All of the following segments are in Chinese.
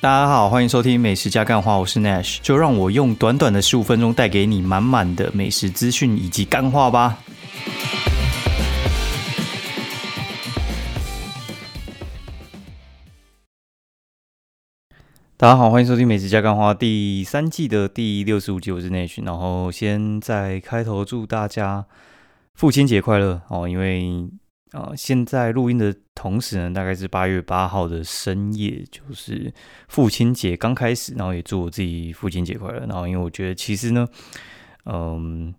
大家好，欢迎收听美食加干话，我是 Nash，就让我用短短的十五分钟带给你满满的美食资讯以及干话吧。大家好，欢迎收听美食加干话第三季的第六十五集，我是 Nash，然后先在开头祝大家父亲节快乐哦，因为。啊，现在录音的同时呢，大概是八月八号的深夜，就是父亲节刚开始，然后也祝我自己父亲节快乐。然后，因为我觉得其实呢，嗯，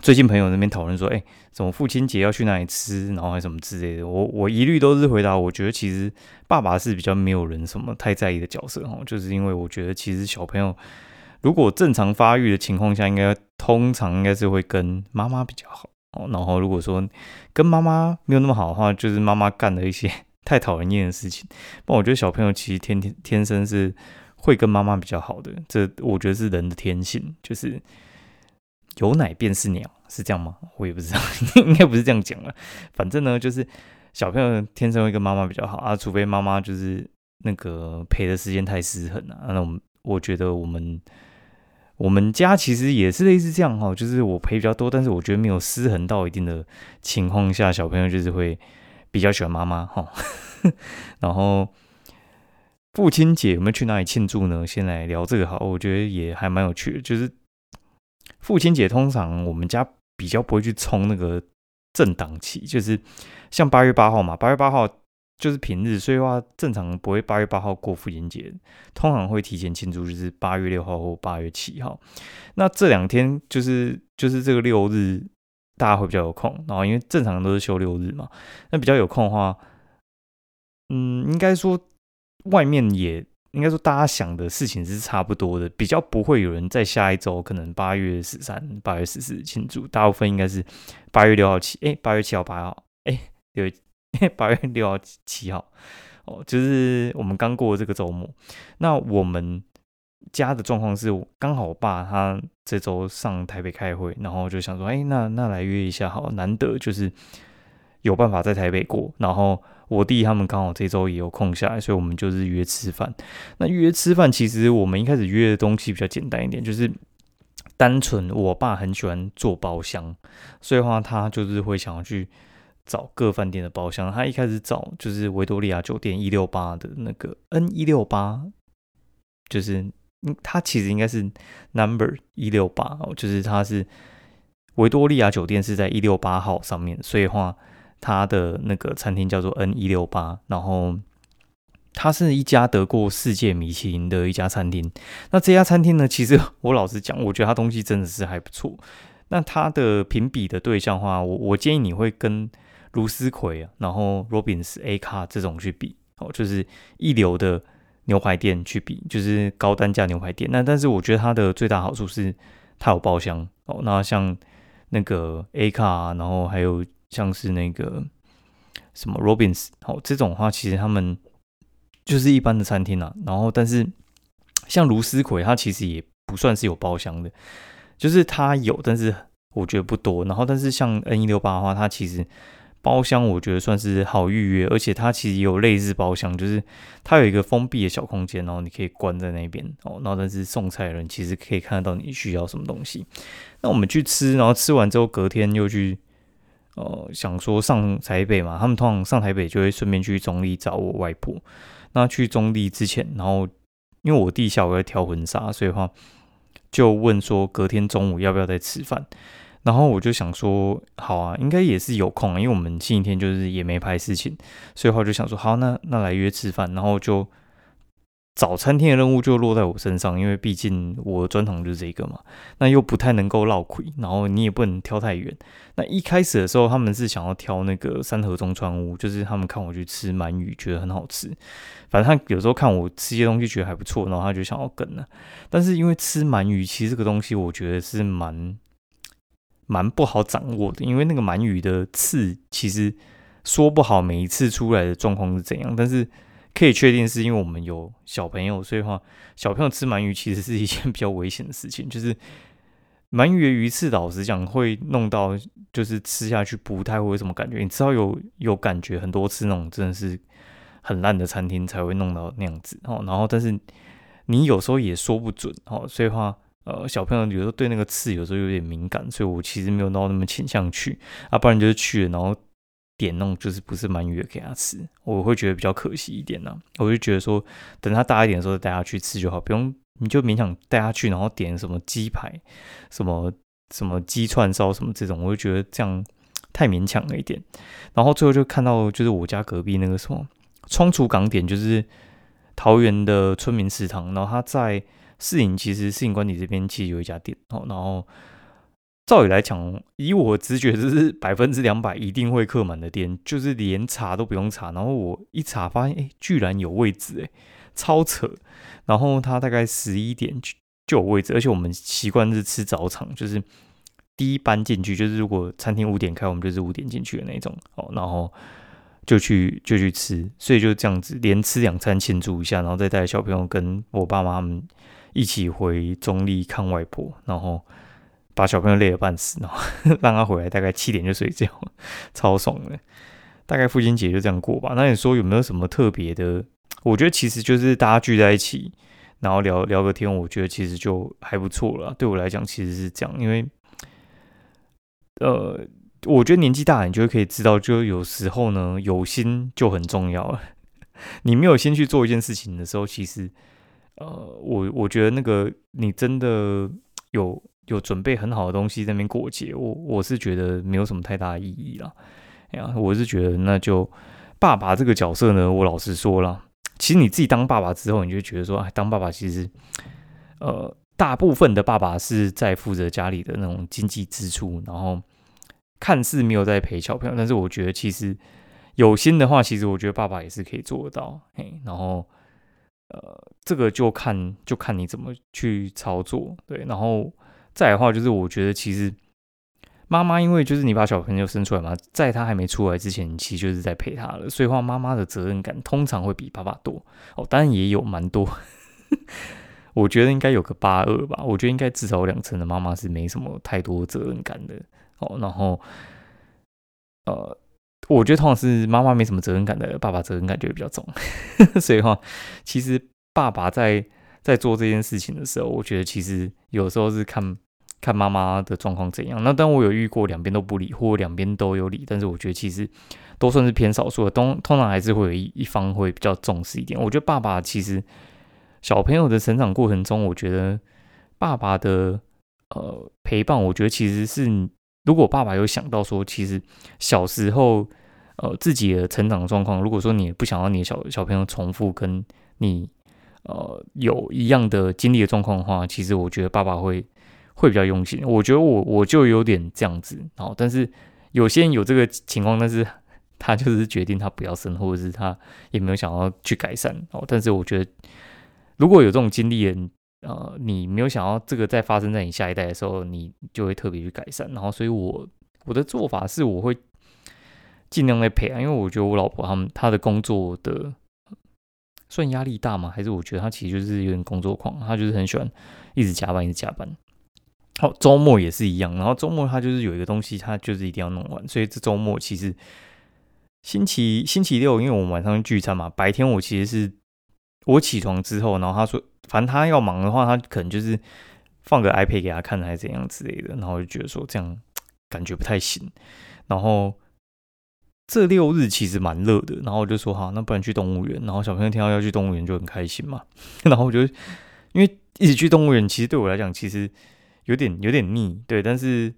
最近朋友那边讨论说，哎，什么父亲节要去哪里吃，然后还什么之类的，我我一律都是回答，我觉得其实爸爸是比较没有人什么太在意的角色哈，就是因为我觉得其实小朋友如果正常发育的情况下，应该通常应该是会跟妈妈比较好。哦，然后如果说跟妈妈没有那么好的话，就是妈妈干了一些 太讨人厌的事情。那我觉得小朋友其实天天天生是会跟妈妈比较好的，这我觉得是人的天性，就是有奶便是娘，是这样吗？我也不知道，应该不是这样讲了。反正呢，就是小朋友天生会跟妈妈比较好啊，除非妈妈就是那个陪的时间太失衡了。那我们我觉得我们。我们家其实也是类似这样哈，就是我陪比较多，但是我觉得没有失衡到一定的情况下，小朋友就是会比较喜欢妈妈哈。然后父亲节有没有去哪里庆祝呢？先来聊这个好，我觉得也还蛮有趣的。就是父亲节通常我们家比较不会去冲那个政党期，就是像八月八号嘛，八月八号。就是平日，所以话正常不会八月八号过父亲节，通常会提前庆祝，就是八月六号或八月七号。那这两天就是就是这个六日，大家会比较有空。然后因为正常都是休六日嘛，那比较有空的话，嗯，应该说外面也应该说大家想的事情是差不多的，比较不会有人在下一周可能八月十三、八月十四庆祝，大部分应该是八月六号七，哎，八月七号、八号，哎，有。八月六号、七号，哦，就是我们刚过这个周末。那我们家的状况是，刚好我爸他这周上台北开会，然后就想说，哎，那那来约一下，好，难得就是有办法在台北过。然后我弟他们刚好这周也有空下来，所以我们就是约吃饭。那约吃饭，其实我们一开始约的东西比较简单一点，就是单纯我爸很喜欢做包厢，所以的话他就是会想要去。找各饭店的包厢，他一开始找就是维多利亚酒店一六八的那个 N 一六八，就是嗯，他其实应该是 Number 一六八哦，就是他是维多利亚酒店是在一六八号上面，所以话他的那个餐厅叫做 N 一六八，然后它是一家得过世界米其林的一家餐厅。那这家餐厅呢，其实 我老实讲，我觉得它东西真的是还不错。那它的评比的对象的话，我我建议你会跟。卢斯奎啊，然后 Robins A 卡这种去比哦，就是一流的牛排店去比，就是高单价牛排店。那但是我觉得它的最大好处是它有包厢哦。那像那个 A 卡，然后还有像是那个什么 Robins 哦，这种话其实他们就是一般的餐厅啊。然后但是像卢斯奎，它其实也不算是有包厢的，就是它有，但是我觉得不多。然后但是像 N 一六八的话，它其实包厢我觉得算是好预约，而且它其实也有类似包厢，就是它有一个封闭的小空间，然后你可以关在那边哦。然后但是送菜的人其实可以看得到你需要什么东西。那我们去吃，然后吃完之后隔天又去，呃，想说上台北嘛，他们通常上台北就会顺便去中立找我外婆。那去中立之前，然后因为我弟下午要挑婚纱，所以话就问说隔天中午要不要再吃饭。然后我就想说，好啊，应该也是有空，因为我们星期天就是也没排事情，所以话就想说，好，那那来约吃饭。然后就早餐厅的任务就落在我身上，因为毕竟我专长就是这个嘛。那又不太能够绕亏，然后你也不能挑太远。那一开始的时候，他们是想要挑那个三河中川屋，就是他们看我去吃鳗鱼，觉得很好吃。反正他有时候看我吃些东西觉得还不错，然后他就想要跟了。但是因为吃鳗鱼，其实这个东西我觉得是蛮。蛮不好掌握的，因为那个鳗鱼的刺其实说不好每一次出来的状况是怎样，但是可以确定是因为我们有小朋友，所以话小朋友吃鳗鱼其实是一件比较危险的事情，就是鳗鱼的鱼刺，老实讲会弄到就是吃下去不太会有什么感觉，你知道有有感觉很多次那种真的是很烂的餐厅才会弄到那样子哦。然后，但是你有时候也说不准哦，所以话，呃，小朋友有时候对那个刺有时候有点敏感，所以我其实没有到那么倾向去啊，不然就是去了，然后点那种就是不是鳗鱼给他吃，我会觉得比较可惜一点呢。我就觉得说，等他大一点的时候带他去吃就好，不用你就勉强带他去，然后点什么鸡排、什么什么鸡串烧什么这种，我就觉得这样太勉强了一点。然后最后就看到就是我家隔壁那个什么。冲厨港点就是桃园的村民食堂，然后他在市营，其实市营官邸这边其实有一家店哦。然后照理来讲，以我直觉，这是 百分之两百一定会客满的店，就是连查都不用查。然后我一查发现，哎，居然有位置，哎，超扯。然后他大概十一点就就有位置，而且我们习惯是吃早场，就是第一班进去，就是如果餐厅五点开，我们就是五点进去的那种哦。然后。就去就去吃，所以就这样子连吃两餐庆祝一下，然后再带小朋友跟我爸妈他们一起回中立看外婆，然后把小朋友累得半死，然后让他回来大概七点就睡觉，超爽的。大概父亲节就这样过吧。那你说有没有什么特别的？我觉得其实就是大家聚在一起，然后聊聊个天，我觉得其实就还不错了。对我来讲其实是这样，因为呃。我觉得年纪大，你就可以知道，就有时候呢，有心就很重要了。你没有心去做一件事情的时候，其实，呃，我我觉得那个你真的有有准备很好的东西在那边过节，我我是觉得没有什么太大意义了。哎呀，我是觉得那就爸爸这个角色呢，我老实说了，其实你自己当爸爸之后，你就觉得说，哎，当爸爸其实，呃，大部分的爸爸是在负责家里的那种经济支出，然后。看似没有在陪小朋友，但是我觉得其实有心的话，其实我觉得爸爸也是可以做得到。嘿，然后呃，这个就看就看你怎么去操作，对。然后再的话，就是我觉得其实妈妈，因为就是你把小朋友生出来嘛，在他还没出来之前，其实就是在陪他了，所以话妈妈的责任感通常会比爸爸多哦。当然也有蛮多，我觉得应该有个八二吧。我觉得应该至少两成的妈妈是没什么太多责任感的。哦，然后，呃，我觉得通常是妈妈没什么责任感的，爸爸责任感就会比较重。所以话，其实爸爸在在做这件事情的时候，我觉得其实有时候是看看妈妈的状况怎样。那当我有遇过两边都不理，或两边都有理，但是我觉得其实都算是偏少数的。通通常还是会有一一方会比较重视一点。我觉得爸爸其实小朋友的成长过程中，我觉得爸爸的呃陪伴，我觉得其实是。如果爸爸有想到说，其实小时候，呃，自己的成长状况，如果说你不想要你的小小朋友重复跟你，呃，有一样的经历的状况的话，其实我觉得爸爸会会比较用心。我觉得我我就有点这样子，然后但是有些人有这个情况，但是他就是决定他不要生，或者是他也没有想要去改善哦。但是我觉得如果有这种经历的。呃，你没有想到这个在发生在你下一代的时候，你就会特别去改善。然后，所以我我的做法是，我会尽量在陪啊，因为我觉得我老婆他们她的工作的算压力大吗？还是我觉得她其实就是有点工作狂，她就是很喜欢一直加班，一直加班。好，周末也是一样。然后周末她就是有一个东西，她就是一定要弄完。所以这周末其实星期星期六，因为我们晚上聚餐嘛，白天我其实是我起床之后，然后他说。反正他要忙的话，他可能就是放个 iPad 给他看，还是怎样之类的。然后就觉得说这样感觉不太行。然后这六日其实蛮热的，然后我就说好，那不然去动物园。然后小朋友听到要去动物园就很开心嘛。然后我觉得，因为一起去动物园，其实对我来讲其实有点有点腻，对。但是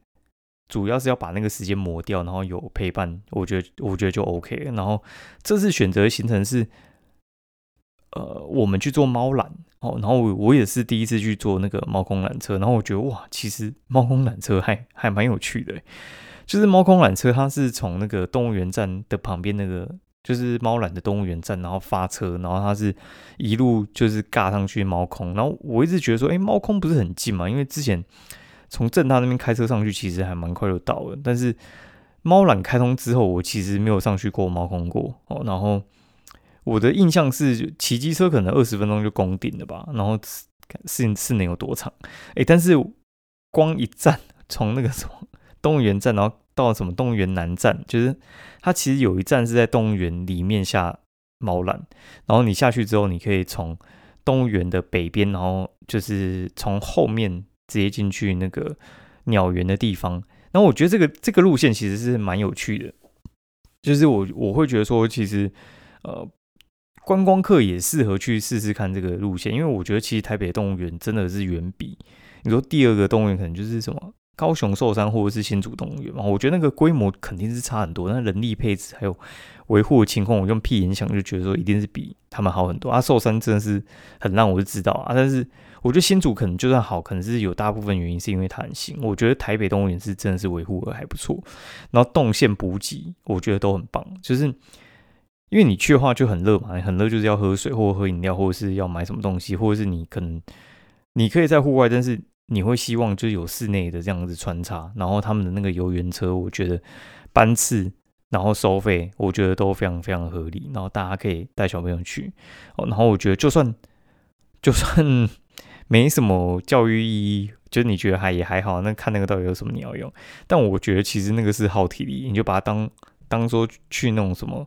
主要是要把那个时间磨掉，然后有陪伴，我觉得我觉得就 OK。然后这次选择行程是。呃，我们去做猫缆哦，然后我我也是第一次去做那个猫空缆车，然后我觉得哇，其实猫空缆车还还蛮有趣的，就是猫空缆车它是从那个动物园站的旁边那个，就是猫缆的动物园站，然后发车，然后它是一路就是尬上去猫空，然后我一直觉得说，哎，猫空不是很近嘛，因为之前从正大那边开车上去其实还蛮快就到了，但是猫缆开通之后，我其实没有上去过猫空过哦，然后。我的印象是骑机车可能二十分钟就攻顶了吧，然后是是能有多长？哎，但是光一站从那个什么动物园站，然后到什么动物园南站，就是它其实有一站是在动物园里面下猫缆，然后你下去之后，你可以从动物园的北边，然后就是从后面直接进去那个鸟园的地方。然后我觉得这个这个路线其实是蛮有趣的，就是我我会觉得说，其实呃观光客也适合去试试看这个路线，因为我觉得其实台北动物园真的是远比你说第二个动物园可能就是什么。高雄寿山或者是新竹动物园嘛，我觉得那个规模肯定是差很多，那人力配置还有维护的情况，我用屁影响就觉得说一定是比他们好很多。啊，寿山真的是很烂，我就知道啊。但是我觉得新竹可能就算好，可能是有大部分原因是因为它很新。我觉得台北动物园是真的是维护的还不错，然后动线补给我觉得都很棒。就是因为你去的话就很热嘛，很热就是要喝水或喝饮料，或者是要买什么东西，或者是你可能你可以在户外，但是。你会希望就是有室内的这样子穿插，然后他们的那个游园车，我觉得班次，然后收费，我觉得都非常非常合理，然后大家可以带小朋友去，哦，然后我觉得就算就算 没什么教育意义，就是你觉得还也还好，那看那个到底有什么你要用？但我觉得其实那个是耗体力，你就把它当当做去那种什么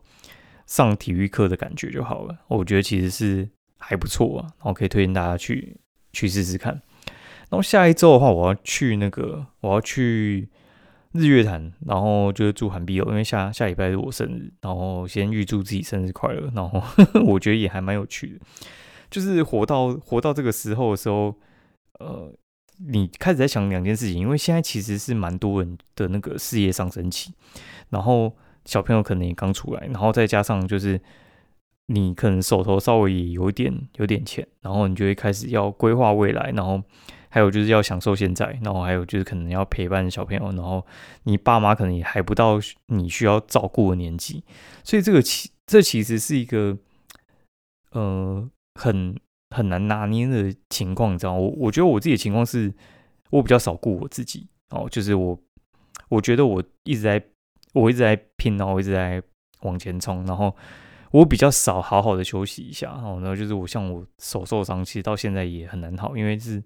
上体育课的感觉就好了。我觉得其实是还不错啊，然后可以推荐大家去去试试看。然后下一周的话，我要去那个，我要去日月潭，然后就是住韩碧楼，因为下下礼拜是我生日，然后先预祝自己生日快乐。然后 我觉得也还蛮有趣的，就是活到活到这个时候的时候，呃，你开始在想两件事情，因为现在其实是蛮多人的那个事业上升期，然后小朋友可能也刚出来，然后再加上就是你可能手头稍微也有点有点钱，然后你就会开始要规划未来，然后。还有就是要享受现在，然后还有就是可能要陪伴小朋友，然后你爸妈可能也还不到你需要照顾的年纪，所以这个其这其实是一个呃很很难拿捏的情况，你知道我我觉得我自己的情况是，我比较少顾我自己哦，就是我我觉得我一直在我一直在拼，然后我一直在往前冲，然后我比较少好好的休息一下，哦，然后就是我像我手受伤，其实到现在也很难好，因为是。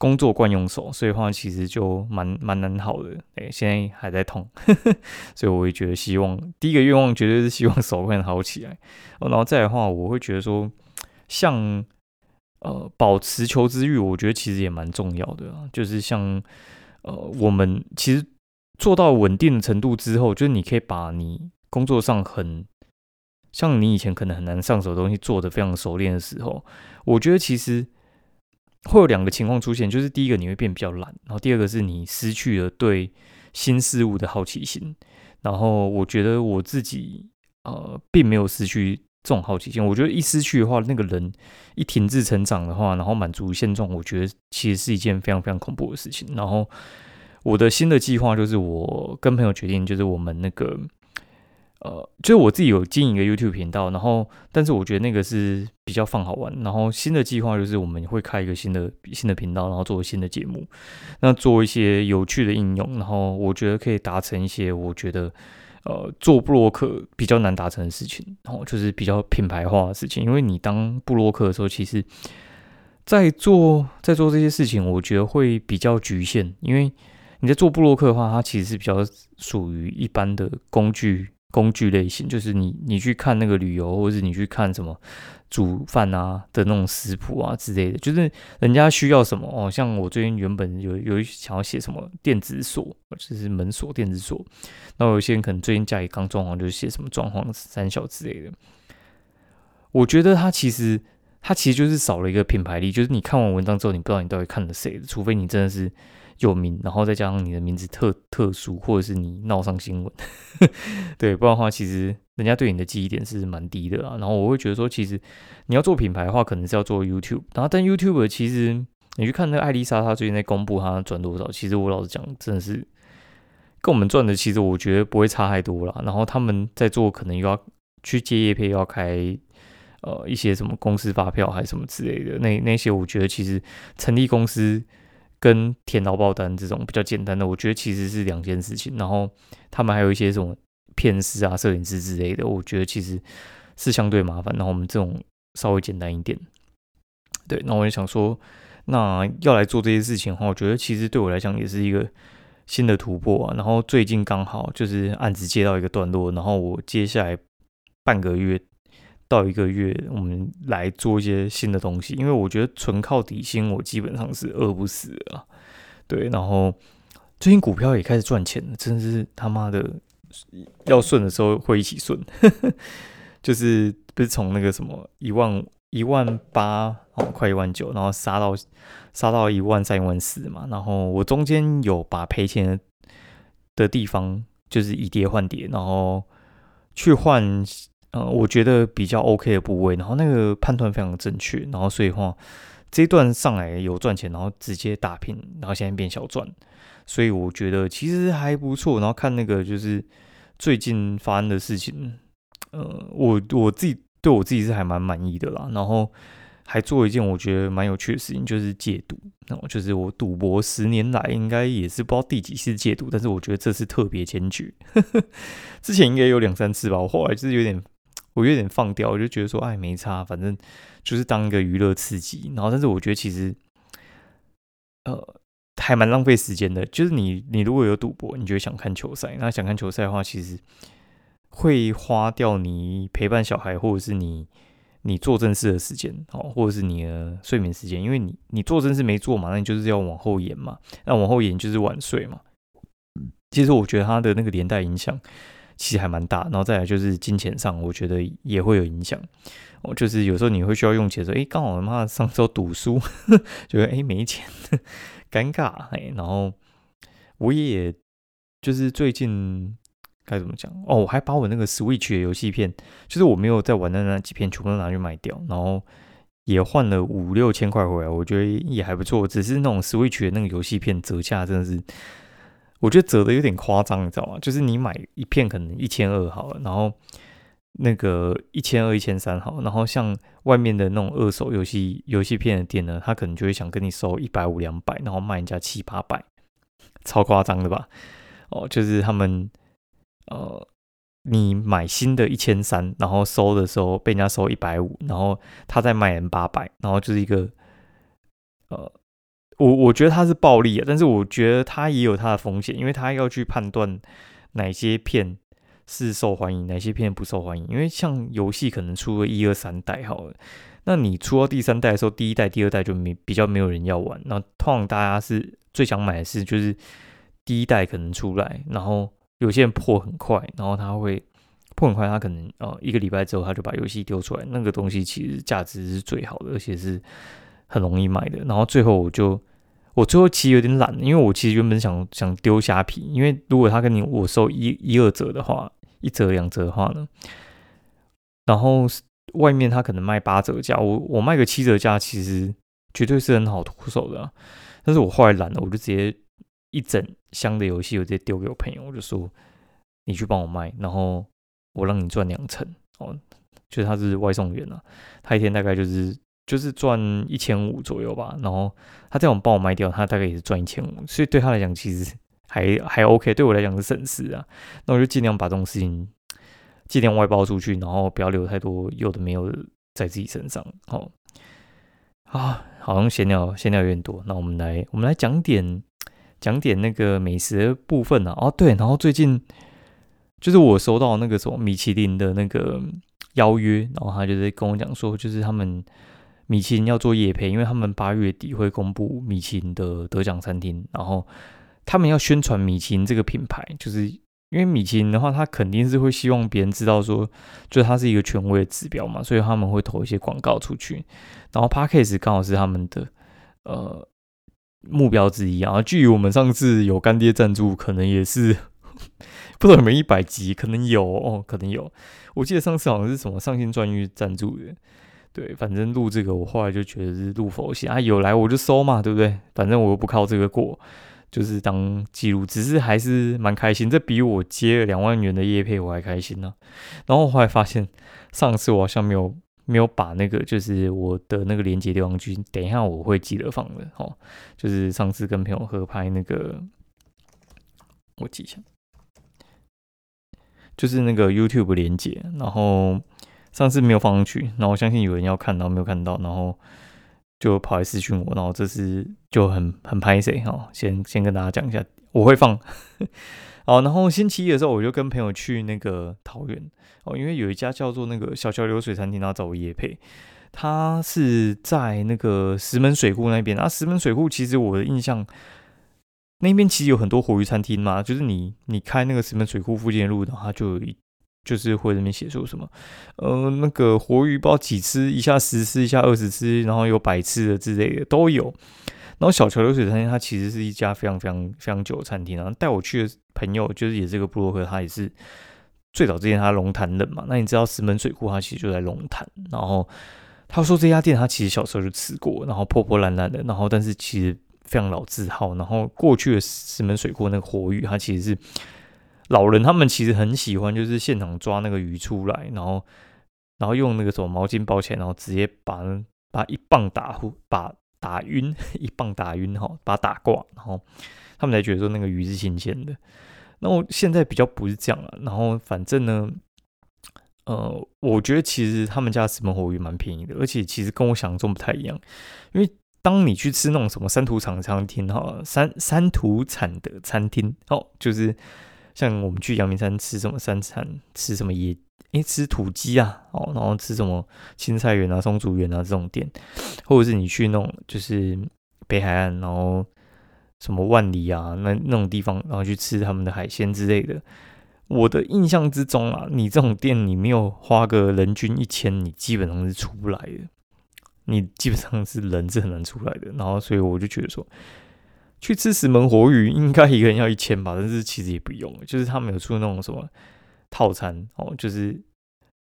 工作惯用手，所以话其实就蛮蛮难好的。哎，现在还在痛，所以我会觉得希望第一个愿望绝对是希望手快好起来。然后再的话，我会觉得说，像呃保持求知欲，我觉得其实也蛮重要的啊。就是像呃我们其实做到稳定的程度之后，就是你可以把你工作上很像你以前可能很难上手的东西做得非常熟练的时候，我觉得其实。会有两个情况出现，就是第一个你会变比较懒，然后第二个是你失去了对新事物的好奇心。然后我觉得我自己呃并没有失去这种好奇心。我觉得一失去的话，那个人一停滞成长的话，然后满足现状，我觉得其实是一件非常非常恐怖的事情。然后我的新的计划就是我跟朋友决定，就是我们那个。呃，就是我自己有经营一个 YouTube 频道，然后，但是我觉得那个是比较放好玩。然后新的计划就是我们会开一个新的新的频道，然后做新的节目，那做一些有趣的应用。然后我觉得可以达成一些我觉得呃做布洛克比较难达成的事情，然后就是比较品牌化的事情。因为你当布洛克的时候，其实，在做在做这些事情，我觉得会比较局限。因为你在做布洛克的话，它其实是比较属于一般的工具。工具类型就是你，你去看那个旅游，或者是你去看什么煮饭啊的那种食谱啊之类的，就是人家需要什么哦。像我最近原本有有想要写什么电子锁，就是门锁、电子锁。那有些人可能最近家里刚装潢，就是写什么装潢三小之类的。我觉得它其实它其实就是少了一个品牌力，就是你看完文章之后，你不知道你到底看了谁的，除非你真的是。有名，然后再加上你的名字特特殊，或者是你闹上新闻，对，不然的话，其实人家对你的记忆点是蛮低的啊。然后我会觉得说，其实你要做品牌的话，可能是要做 YouTube。然后，但 YouTube 其实你去看那个艾丽莎，她最近在公布她赚多少，其实我老实讲，真的是跟我们赚的，其实我觉得不会差太多了。然后他们在做，可能又要去接业配，又要开呃一些什么公司发票还是什么之类的。那那些我觉得其实成立公司。跟填劳报单这种比较简单的，我觉得其实是两件事情。然后他们还有一些什么片师啊、摄影师之类的，我觉得其实是相对麻烦。然后我们这种稍微简单一点，对。那我就想说，那要来做这些事情的话，我觉得其实对我来讲也是一个新的突破啊。然后最近刚好就是案子接到一个段落，然后我接下来半个月到一个月，我们来做一些新的东西。因为我觉得纯靠底薪，我基本上是饿不死啊。对，然后最近股票也开始赚钱了，真的是他妈的要顺的时候会一起顺，就是不是从那个什么一万一万八哦，快一万九，然后杀到杀到一万三一万四嘛。然后我中间有把赔钱的地方，就是以跌换跌，然后去换。呃，我觉得比较 OK 的部位，然后那个判断非常正确，然后所以话这一段上来有赚钱，然后直接打平，然后现在变小赚，所以我觉得其实还不错。然后看那个就是最近发生的事情，呃，我我自己对我自己是还蛮满意的啦。然后还做一件我觉得蛮有趣的事情，就是戒赌。然后就是我赌博十年来应该也是不知道第几次戒赌，但是我觉得这次特别坚决。之前应该有两三次吧，我后来就是有点。我有点放掉，我就觉得说，哎，没差，反正就是当一个娱乐刺激。然后，但是我觉得其实，呃，还蛮浪费时间的。就是你，你如果有赌博，你就会想看球赛。那想看球赛的话，其实会花掉你陪伴小孩，或者是你你做正事的时间，哦，或者是你的睡眠时间。因为你你做正事没做嘛，那你就是要往后延嘛。那往后延就是晚睡嘛。其实我觉得它的那个连带影响。其实还蛮大，然后再来就是金钱上，我觉得也会有影响。哦，就是有时候你会需要用钱的时候，哎，刚好他妈上周赌输，觉得哎没钱，尴尬哎。然后我也就是最近该怎么讲哦，我还把我那个 Switch 的游戏片，就是我没有在玩的那几片，全部都拿去卖掉，然后也换了五六千块回来，我觉得也还不错。只是那种 Switch 的那个游戏片折价真的是。我觉得折的有点夸张，你知道吗？就是你买一片可能一千二好了，然后那个一千二、一千三好，然后像外面的那种二手游戏游戏片的店呢，他可能就会想跟你收一百五、两百，然后卖人家七八百，超夸张的吧？哦，就是他们呃，你买新的一千三，然后收的时候被人家收一百五，然后他再卖人八百，然后就是一个呃。我我觉得它是暴利啊，但是我觉得它也有它的风险，因为它要去判断哪些片是受欢迎，哪些片不受欢迎。因为像游戏可能出了一二三代好了，那你出到第三代的时候，第一代、第二代就没比较没有人要玩。那通常大家是最想买的是就是第一代可能出来，然后有些人破很快，然后他会破很快，他可能呃一个礼拜之后他就把游戏丢出来，那个东西其实价值是最好的，而且是很容易买的。然后最后我就。我最后其实有点懒，因为我其实原本想想丢虾皮，因为如果他跟你我收一一二折的话，一折两折的话呢，然后外面他可能卖八折价，我我卖个七折价，其实绝对是很好脱手的。但是我后来懒了，我就直接一整箱的游戏，我直接丢给我朋友，我就说你去帮我卖，然后我让你赚两成哦，就是他是外送员啊，他一天大概就是。就是赚一千五左右吧，然后他这样帮我卖掉，他大概也是赚一千五，所以对他来讲其实还还 OK，对我来讲是省事啊。那我就尽量把这种事情尽量外包出去，然后不要留太多有的没有的在自己身上。好，啊，好像闲聊闲聊有点多，那我们来我们来讲点讲点那个美食的部分啊。哦，对，然后最近就是我收到那个什么米其林的那个邀约，然后他就在跟我讲说，就是他们。米其林要做夜配，因为他们八月底会公布米其林的得奖餐厅，然后他们要宣传米其林这个品牌，就是因为米其林的话，他肯定是会希望别人知道说，就它是一个权威的指标嘛，所以他们会投一些广告出去。然后 p a c k a s e 刚好是他们的呃目标之一啊。至于我们上次有干爹赞助，可能也是 不知道有没有一百集，可能有哦，可能有。我记得上次好像是什么上线专域赞助的。对，反正录这个，我后来就觉得是录佛系啊，有来我就收嘛，对不对？反正我又不靠这个过，就是当记录，只是还是蛮开心，这比我接了两万元的业配我还开心呢。然后我后来发现，上次我好像没有没有把那个就是我的那个连接丢上去，等一下我会记得放的哦。就是上次跟朋友合拍那个，我记一下，就是那个 YouTube 连接，然后。上次没有放上去，然后我相信有人要看，然后没有看到，然后就跑来私讯我，然后这次就很很拍谁哈，先先跟大家讲一下，我会放，好，然后星期一的时候，我就跟朋友去那个桃园哦，因为有一家叫做那个小桥流水餐厅，然后找我夜配。他是在那个石门水库那边啊。石门水库其实我的印象，那边其实有很多活鱼餐厅嘛。就是你你开那个石门水库附近的路，然后就有一就是会那边写说什么，呃，那个活鱼包几吃，一下十吃，一下二十吃，然后有百吃的之类的都有。然后小桥流水餐厅，它其实是一家非常非常非常久的餐厅啊。带我去的朋友就是也是个布洛克，他也是最早之前他龙潭人嘛。那你知道石门水库，它其实就在龙潭，然后。他说这家店他其实小时候就吃过，然后破破烂烂的，然后但是其实非常老字号。然后过去的石门水库那个活鱼，它其实是老人他们其实很喜欢，就是现场抓那个鱼出来，然后然后用那个什么毛巾包起来，然后直接把把一棒打呼把打晕，一棒打晕哈，把它打挂，然后他们才觉得说那个鱼是新鲜的。那我现在比较不是这样了，然后反正呢。呃，我觉得其实他们家石门活鱼蛮便宜的，而且其实跟我想象中不太一样。因为当你去吃那种什么山土厂餐厅哈，山山土产的餐厅哦，就是像我们去阳明山吃什么山产，吃什么野，诶，吃土鸡啊，哦，然后吃什么青菜园啊、松竹园啊这种店，或者是你去那种就是北海岸，然后什么万里啊那那种地方，然后去吃他们的海鲜之类的。我的印象之中啊，你这种店你没有花个人均一千，你基本上是出不来的。你基本上是人是很难出来的。然后，所以我就觉得说，去吃石门活鱼应该一个人要一千吧，但是其实也不用，就是他们有出那种什么套餐哦，就是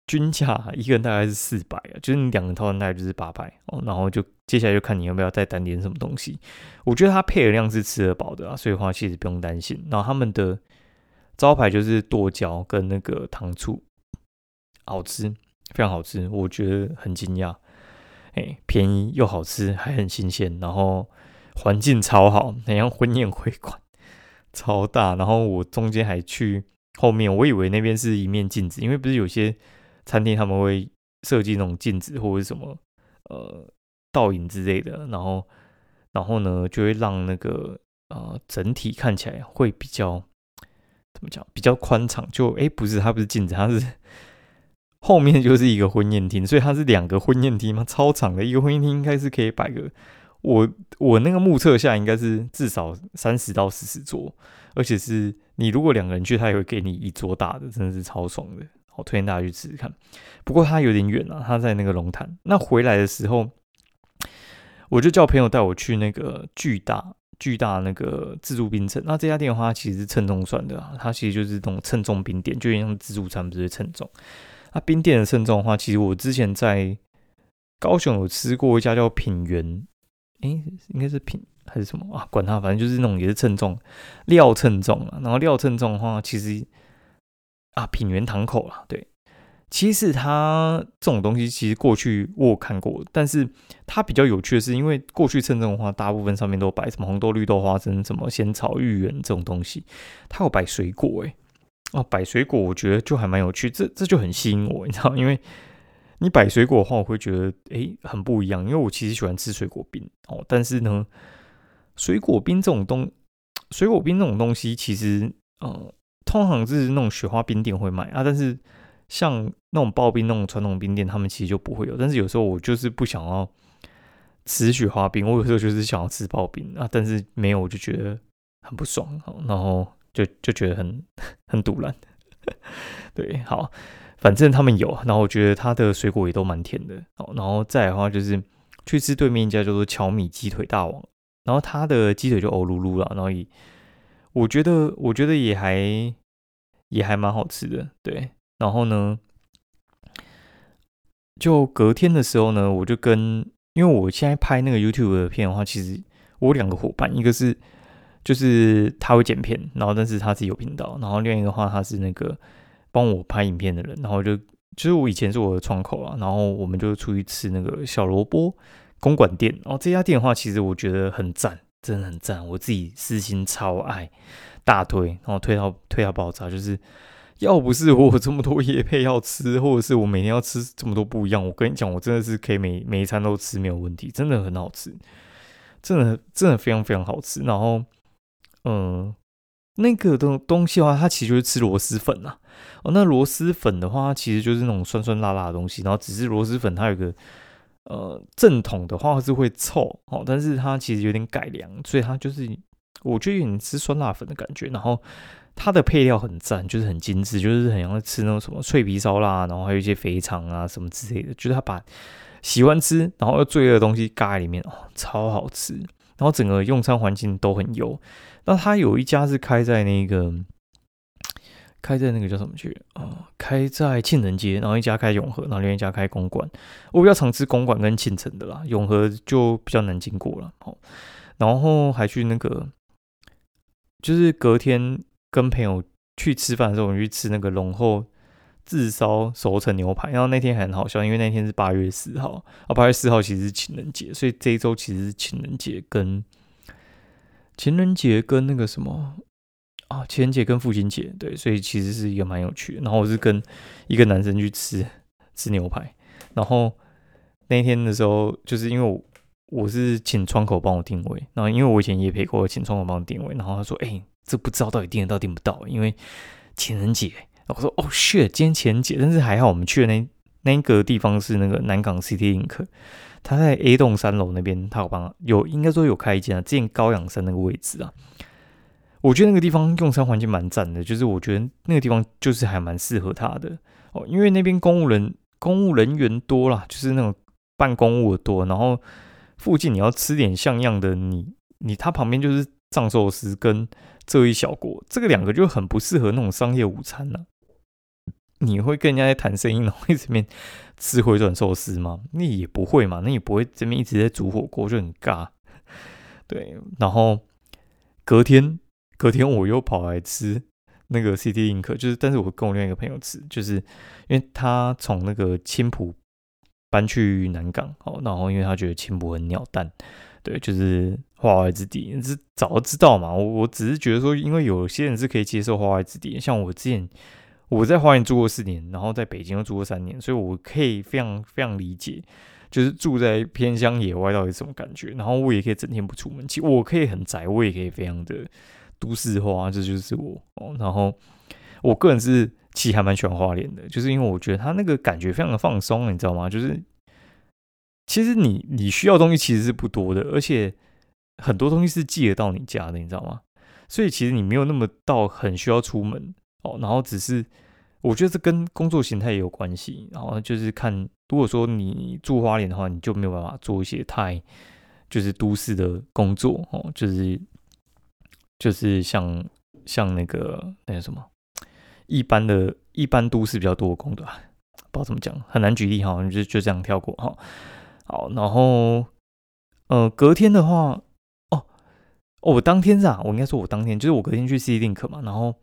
均价一个人大概是四百啊，就是你两个套餐大概就是八百哦。然后就接下来就看你要不要再单点什么东西。我觉得它配的量是吃得饱的啊，所以话其实不用担心。然后他们的。招牌就是剁椒跟那个糖醋，好吃，非常好吃，我觉得很惊讶。哎，便宜又好吃，还很新鲜，然后环境超好，很像婚宴会馆，超大。然后我中间还去后面，我以为那边是一面镜子，因为不是有些餐厅他们会设计那种镜子或者什么呃倒影之类的，然后然后呢就会让那个呃整体看起来会比较。怎么讲？比较宽敞，就哎，不是，它不是镜子，它是后面就是一个婚宴厅，所以它是两个婚宴厅嘛，超长的一个婚宴厅，应该是可以摆个我我那个目测下应该是至少三十到四十桌，而且是你如果两个人去，他也会给你一桌大的，真的是超爽的，我推荐大家去试试看。不过它有点远啊，它在那个龙潭。那回来的时候，我就叫朋友带我去那个巨大。巨大那个自助冰城，那这家店的话其实是称重算的啊，它其实就是这种称重冰店，就像自助餐不是称重。那冰店的称重的话，其实我之前在高雄有吃过一家叫品源，诶，应该是品还是什么啊？管它，反正就是那种也是称重料称重啊。然后料称重的话，其实啊品源堂口啦，对。其实它这种东西，其实过去我看过，但是它比较有趣的是，因为过去称重的话，大部分上面都摆什么红豆、绿豆、花生、什么仙草、芋圆这种东西，它有摆水果，诶，哦，摆水果，我觉得就还蛮有趣，这这就很吸引我，你知道，因为你摆水果的话，我会觉得诶很不一样，因为我其实喜欢吃水果冰哦，但是呢，水果冰这种东，水果冰这种东西，其实呃，通常是那种雪花冰店会卖啊，但是。像那种刨冰那种传统冰店，他们其实就不会有。但是有时候我就是不想要吃雪花冰，我有时候就是想要吃刨冰啊，但是没有我就觉得很不爽，然后就就觉得很 很堵烂。对，好，反正他们有，然后我觉得它的水果也都蛮甜的。哦，然后再的话就是去吃对面一家叫做巧米鸡腿大王，然后它的鸡腿就欧噜噜了，然后也我觉得我觉得也还也还蛮好吃的，对。然后呢，就隔天的时候呢，我就跟，因为我现在拍那个 YouTube 的片的话，其实我两个伙伴，一个是就是他会剪片，然后但是他是有频道，然后另一个话他是那个帮我拍影片的人，然后就就是我以前是我的窗口了，然后我们就出去吃那个小萝卜公馆店，然后这家店的话，其实我觉得很赞，真的很赞，我自己私心超爱，大推，然后推到推到爆炸，就是。要不是我有这么多夜配要吃，或者是我每天要吃这么多不一样，我跟你讲，我真的是可以每每一餐都吃没有问题，真的很好吃，真的真的非常非常好吃。然后，嗯，那个东东西的话，它其实就是吃螺蛳粉啊。哦，那螺蛳粉的话，其实就是那种酸酸辣辣的东西，然后只是螺蛳粉它有个呃正统的话是会臭哦，但是它其实有点改良，所以它就是我觉得有点吃酸辣粉的感觉。然后它的配料很赞，就是很精致，就是很像吃那种什么脆皮烧腊，然后还有一些肥肠啊什么之类的，就是它把喜欢吃然后又罪恶的东西嘎在里面哦，超好吃。然后整个用餐环境都很优。那他有一家是开在那个，开在那个叫什么去啊？开在庆城街，然后一家开永和，然后另一家开公馆。我比较常吃公馆跟庆城的啦，永和就比较难经过了。好，然后还去那个，就是隔天跟朋友去吃饭的时候，我们去吃那个龙后自烧熟成牛排。然后那天很好笑，因为那天是八月四号啊，八月四号其实是情人节，所以这一周其实是情人节跟。情人节跟那个什么啊，情人节跟父亲节，对，所以其实是一个蛮有趣的。然后我是跟一个男生去吃吃牛排，然后那天的时候，就是因为我我是请窗口帮我定位，然后因为我以前也陪过，请窗口帮我定位，然后他说：“哎，这不知道到底订得到订不到，因为情人节。”我说：“哦，shit，今天情人节，但是还好我们去的那那个地方是那个南港 City Ink。”他在 A 栋三楼那边，他有帮有应该说有开一间啊，之前高阳山那个位置啊，我觉得那个地方用餐环境蛮赞的，就是我觉得那个地方就是还蛮适合他的哦，因为那边公务人公务人员多啦，就是那种办公务的多，然后附近你要吃点像样的，你你他旁边就是藏寿司跟这一小锅，这个两个就很不适合那种商业午餐了。你会跟人家在谈生意，然后这边吃回转寿司吗？那也不会嘛，那也不会这边一直在煮火锅，就很尬。对，然后隔天隔天我又跑来吃那个 CT Ink，就是但是我跟我另外一个朋友吃，就是因为他从那个青浦搬去南港，哦，然后因为他觉得青浦很鸟蛋，对，就是化外之地，是早就知道嘛。我我只是觉得说，因为有些人是可以接受化外之地，像我之前。我在花莲住过四年，然后在北京又住过三年，所以我可以非常非常理解，就是住在偏乡野外到底什么感觉。然后我也可以整天不出门，其实我可以很宅，我也可以非常的都市化，这就是我。然后我个人是其实还蛮喜欢花莲的，就是因为我觉得它那个感觉非常的放松，你知道吗？就是其实你你需要东西其实是不多的，而且很多东西是寄得到你家的，你知道吗？所以其实你没有那么到很需要出门。哦，然后只是我觉得这跟工作形态也有关系，然后就是看，如果说你住花莲的话，你就没有办法做一些太就是都市的工作哦，就是就是像像那个那个什么一般的一般都市比较多的工作，不知道怎么讲，很难举例哈，就就这样跳过哈。好，然后呃，隔天的话，哦，我当天是啊，我应该说我当天就是我隔天去 Clink 嘛，然后。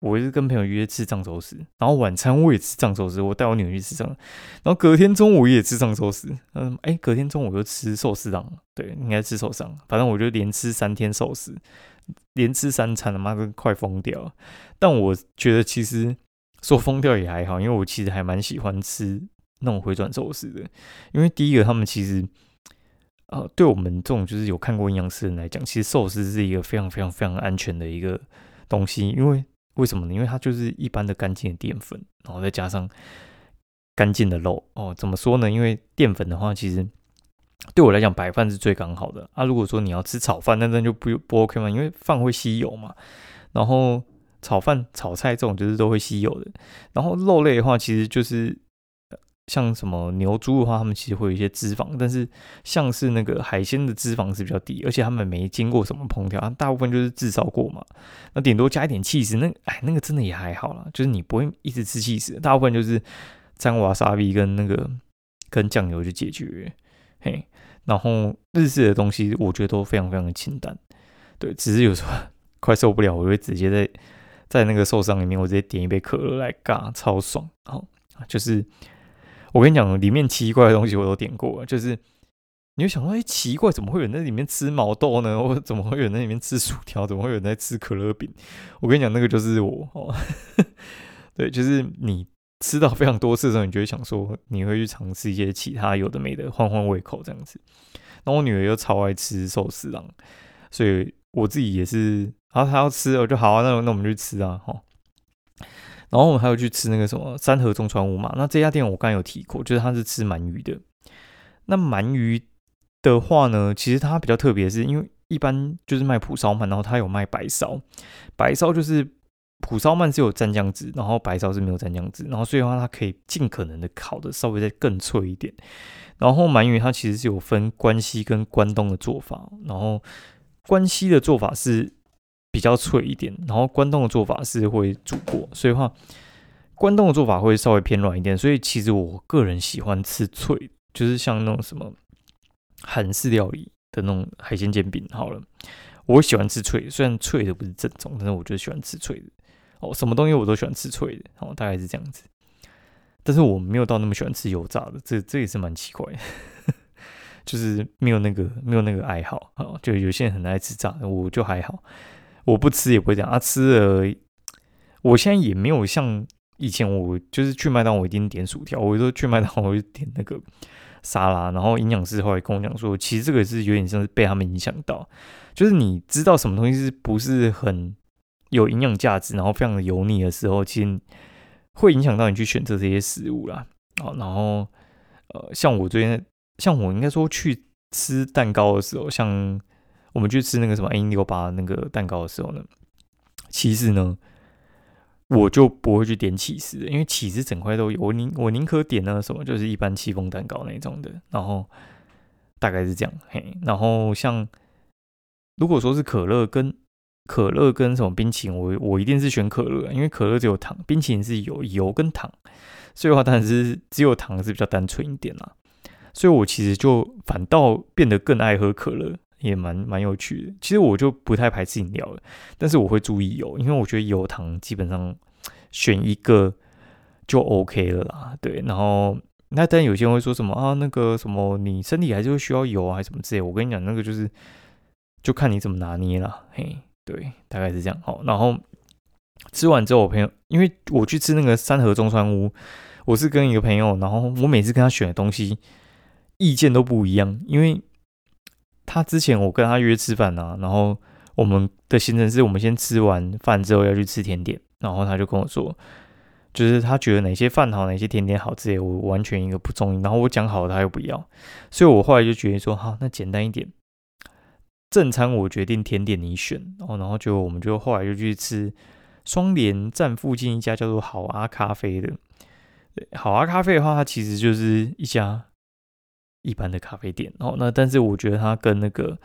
我是跟朋友约吃藏寿司，然后晚餐我也吃藏寿司，我带我女儿去吃藏，然后隔天中午也吃藏寿司，嗯，哎，隔天中午又吃寿司档，对，应该吃寿司，反正我就连吃三天寿司，连吃三餐，他妈的快疯掉了。但我觉得其实说疯掉也还好，因为我其实还蛮喜欢吃那种回转寿司的，因为第一个他们其实，呃，对我们这种就是有看过阴阳师人来讲，其实寿司是一个非常非常非常安全的一个东西，因为。为什么呢？因为它就是一般的干净的淀粉，然后再加上干净的肉哦。怎么说呢？因为淀粉的话，其实对我来讲，白饭是最刚好的啊。如果说你要吃炒饭，那那就不不 OK 嘛，因为饭会吸油嘛。然后炒饭、炒菜这种就是都会吸油的。然后肉类的话，其实就是。像什么牛猪的话，他们其实会有一些脂肪，但是像是那个海鲜的脂肪是比较低，而且他们没经过什么烹调，大部分就是炙烧过嘛。那顶多加一点气势，那哎，那个真的也还好啦，就是你不会一直吃气势，大部分就是沾瓦沙比跟那个 跟酱油就解决。嘿，然后日式的东西我觉得都非常非常的清淡，对，只是有时候快受不了，我会直接在在那个寿司里面，我直接点一杯可乐来尬，超爽。好，就是。我跟你讲，里面奇怪的东西我都点过，就是你会想说，哎，奇怪，怎么会有人在里面吃毛豆呢？我怎么会有人在里面吃薯条？怎么会有人在吃可乐饼？我跟你讲，那个就是我哦。对，就是你吃到非常多次的时候，你就会想说，你会去尝试一些其他有的没的，换换胃口这样子。那我女儿又超爱吃寿司郎，所以我自己也是，然后她要吃，我就好啊，那那我们就吃啊，哈。然后我们还有去吃那个什么三河中川屋嘛，那这家店我刚刚有提过，就是他是吃鳗鱼的。那鳗鱼的话呢，其实它比较特别，是因为一般就是卖蒲烧鳗，然后它有卖白烧，白烧就是蒲烧鳗是有蘸酱汁，然后白烧是没有蘸酱汁，然后所以的话它可以尽可能的烤的稍微再更脆一点。然后鳗鱼它其实是有分关西跟关东的做法，然后关西的做法是比较脆一点，然后关东的做法是会煮过，所以话关东的做法会稍微偏软一点，所以其实我个人喜欢吃脆。就是像那种什么韩式料理的那种海鲜煎饼，好了，我喜欢吃脆，虽然脆的不是正宗，但是我就喜欢吃脆的。哦，什么东西我都喜欢吃脆的，哦，大概是这样子。但是我没有到那么喜欢吃油炸的，这这也是蛮奇怪的，就是没有那个没有那个爱好啊。就有些人很爱吃炸的，我就还好，我不吃也不会这样啊。吃了，我现在也没有像以前我就是去麦当劳我一定点薯条，我都去麦当劳我就点那个。沙拉，然后营养师后来跟我讲说，其实这个是有点像是被他们影响到，就是你知道什么东西是不是很有营养价值，然后非常的油腻的时候，其实会影响到你去选择这些食物啦。哦，然后呃，像我最近，像我应该说去吃蛋糕的时候，像我们去吃那个什么 A 六八那个蛋糕的时候呢，其实呢。我就不会去点起司，因为起司整块都有。我宁我宁可点那个什么，就是一般戚风蛋糕那种的。然后大概是这样。嘿，然后像如果说是可乐跟可乐跟什么冰淇淋，我我一定是选可乐，因为可乐只有糖，冰淇淋是有油跟糖，所以的话当然是只有糖是比较单纯一点啦。所以我其实就反倒变得更爱喝可乐。也蛮蛮有趣的，其实我就不太排斥饮料了，但是我会注意油，因为我觉得油糖基本上选一个就 OK 了啦。对，然后那但有些人会说什么啊，那个什么你身体还是会需要油啊，还是什么之类。我跟你讲，那个就是就看你怎么拿捏了。嘿，对，大概是这样。好，然后吃完之后，我朋友因为我去吃那个三河中川屋，我是跟一个朋友，然后我每次跟他选的东西意见都不一样，因为。他之前我跟他约吃饭啊，然后我们的行程是我们先吃完饭之后要去吃甜点，然后他就跟我说，就是他觉得哪些饭好，哪些甜点好之类，我完全一个不中意。然后我讲好了他又不要，所以我后来就决定说，好，那简单一点，正餐我决定甜点你选。然后然后就我们就后来就去吃双连站附近一家叫做好啊咖啡的。好啊咖啡的话，它其实就是一家。一般的咖啡店哦，那但是我觉得它跟那个，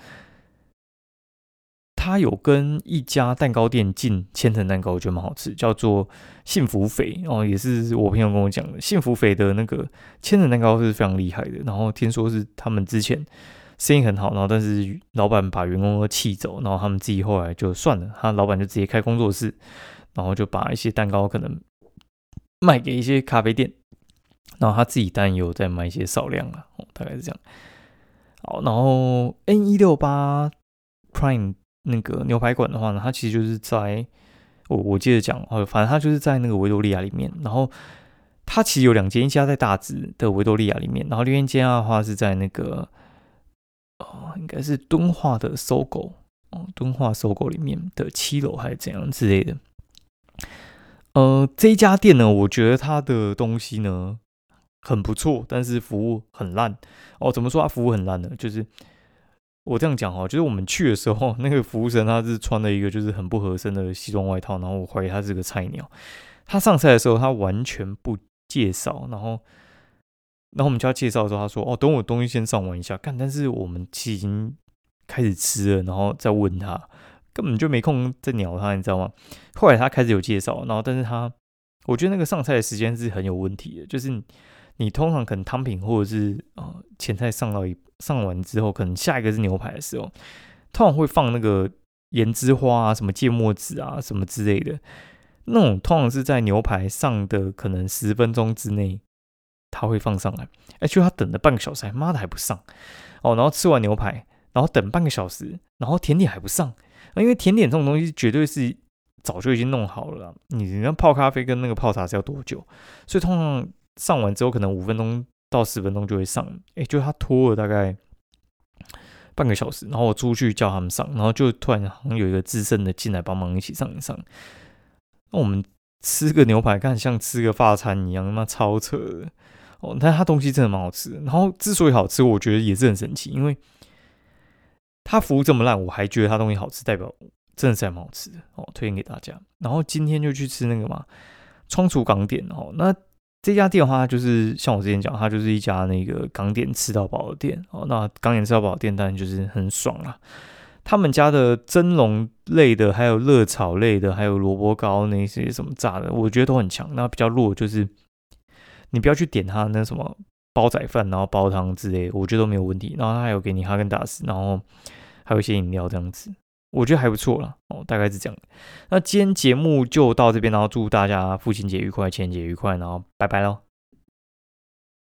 它有跟一家蛋糕店进千层蛋糕，我觉得蛮好吃，叫做幸福肥哦，也是我朋友跟我讲的，幸福肥的那个千层蛋糕是非常厉害的。然后听说是他们之前生意很好，然后但是老板把员工都气走，然后他们自己后来就算了，他老板就直接开工作室，然后就把一些蛋糕可能卖给一些咖啡店。然后他自己当然有在买一些少量啊，哦，大概是这样。好，然后 N 一六八 Prime 那个牛排馆的话呢，它其实就是在我我接着讲哦，反正它就是在那个维多利亚里面。然后它其实有两间，一家在大直的维多利亚里面，然后另一间的话是在那个哦，应该是敦化的搜狗哦，敦化搜狗里面的七楼还是怎样之类的。呃，这一家店呢，我觉得它的东西呢。很不错，但是服务很烂哦。怎么说他服务很烂呢？就是我这样讲哦，就是我们去的时候，那个服务生他是穿了一个就是很不合身的西装外套，然后我怀疑他是个菜鸟。他上菜的时候，他完全不介绍，然后，然后我们叫他介绍的时候，他说：“哦，等我东西先上完一下。”干，但是我们已经开始吃了，然后再问他，根本就没空再鸟他，你知道吗？后来他开始有介绍，然后但是他，我觉得那个上菜的时间是很有问题的，就是。你通常可能汤品或者是呃前菜上到一上完之后，可能下一个是牛排的时候，通常会放那个盐之花啊、什么芥末籽啊、什么之类的，那种通常是在牛排上的可能十分钟之内，他会放上来。哎，就他等了半个小时，妈的还不上哦。然后吃完牛排，然后等半个小时，然后甜点还不上，因为甜点这种东西绝对是早就已经弄好了。你你那泡咖啡跟那个泡茶是要多久？所以通常。上完之后，可能五分钟到十分钟就会上，哎，就他拖了大概半个小时，然后我出去叫他们上，然后就突然好像有一个资深的进来帮忙一起上一上。那我们吃个牛排，看像吃个发餐一样，他妈超扯哦！但他东西真的蛮好吃。然后之所以好吃，我觉得也是很神奇，因为他服务这么烂，我还觉得他东西好吃，代表真的是蛮好吃的哦，推荐给大家。然后今天就去吃那个嘛，仓储港点哦，那。这家店的话，就是像我之前讲，它就是一家那个港点吃到饱的店哦。那港点吃到饱店当然就是很爽啦。他们家的蒸笼类的，还有热炒类的，还有萝卜糕那些什么炸的，我觉得都很强。那比较弱就是你不要去点他那什么煲仔饭，然后煲汤之类，我觉得都没有问题。然后他还有给你哈根达斯，然后还有一些饮料这样子。我觉得还不错啦哦，大概是这样。那今天节目就到这边，然后祝大家父亲节愉快，情人节愉快，然后拜拜喽。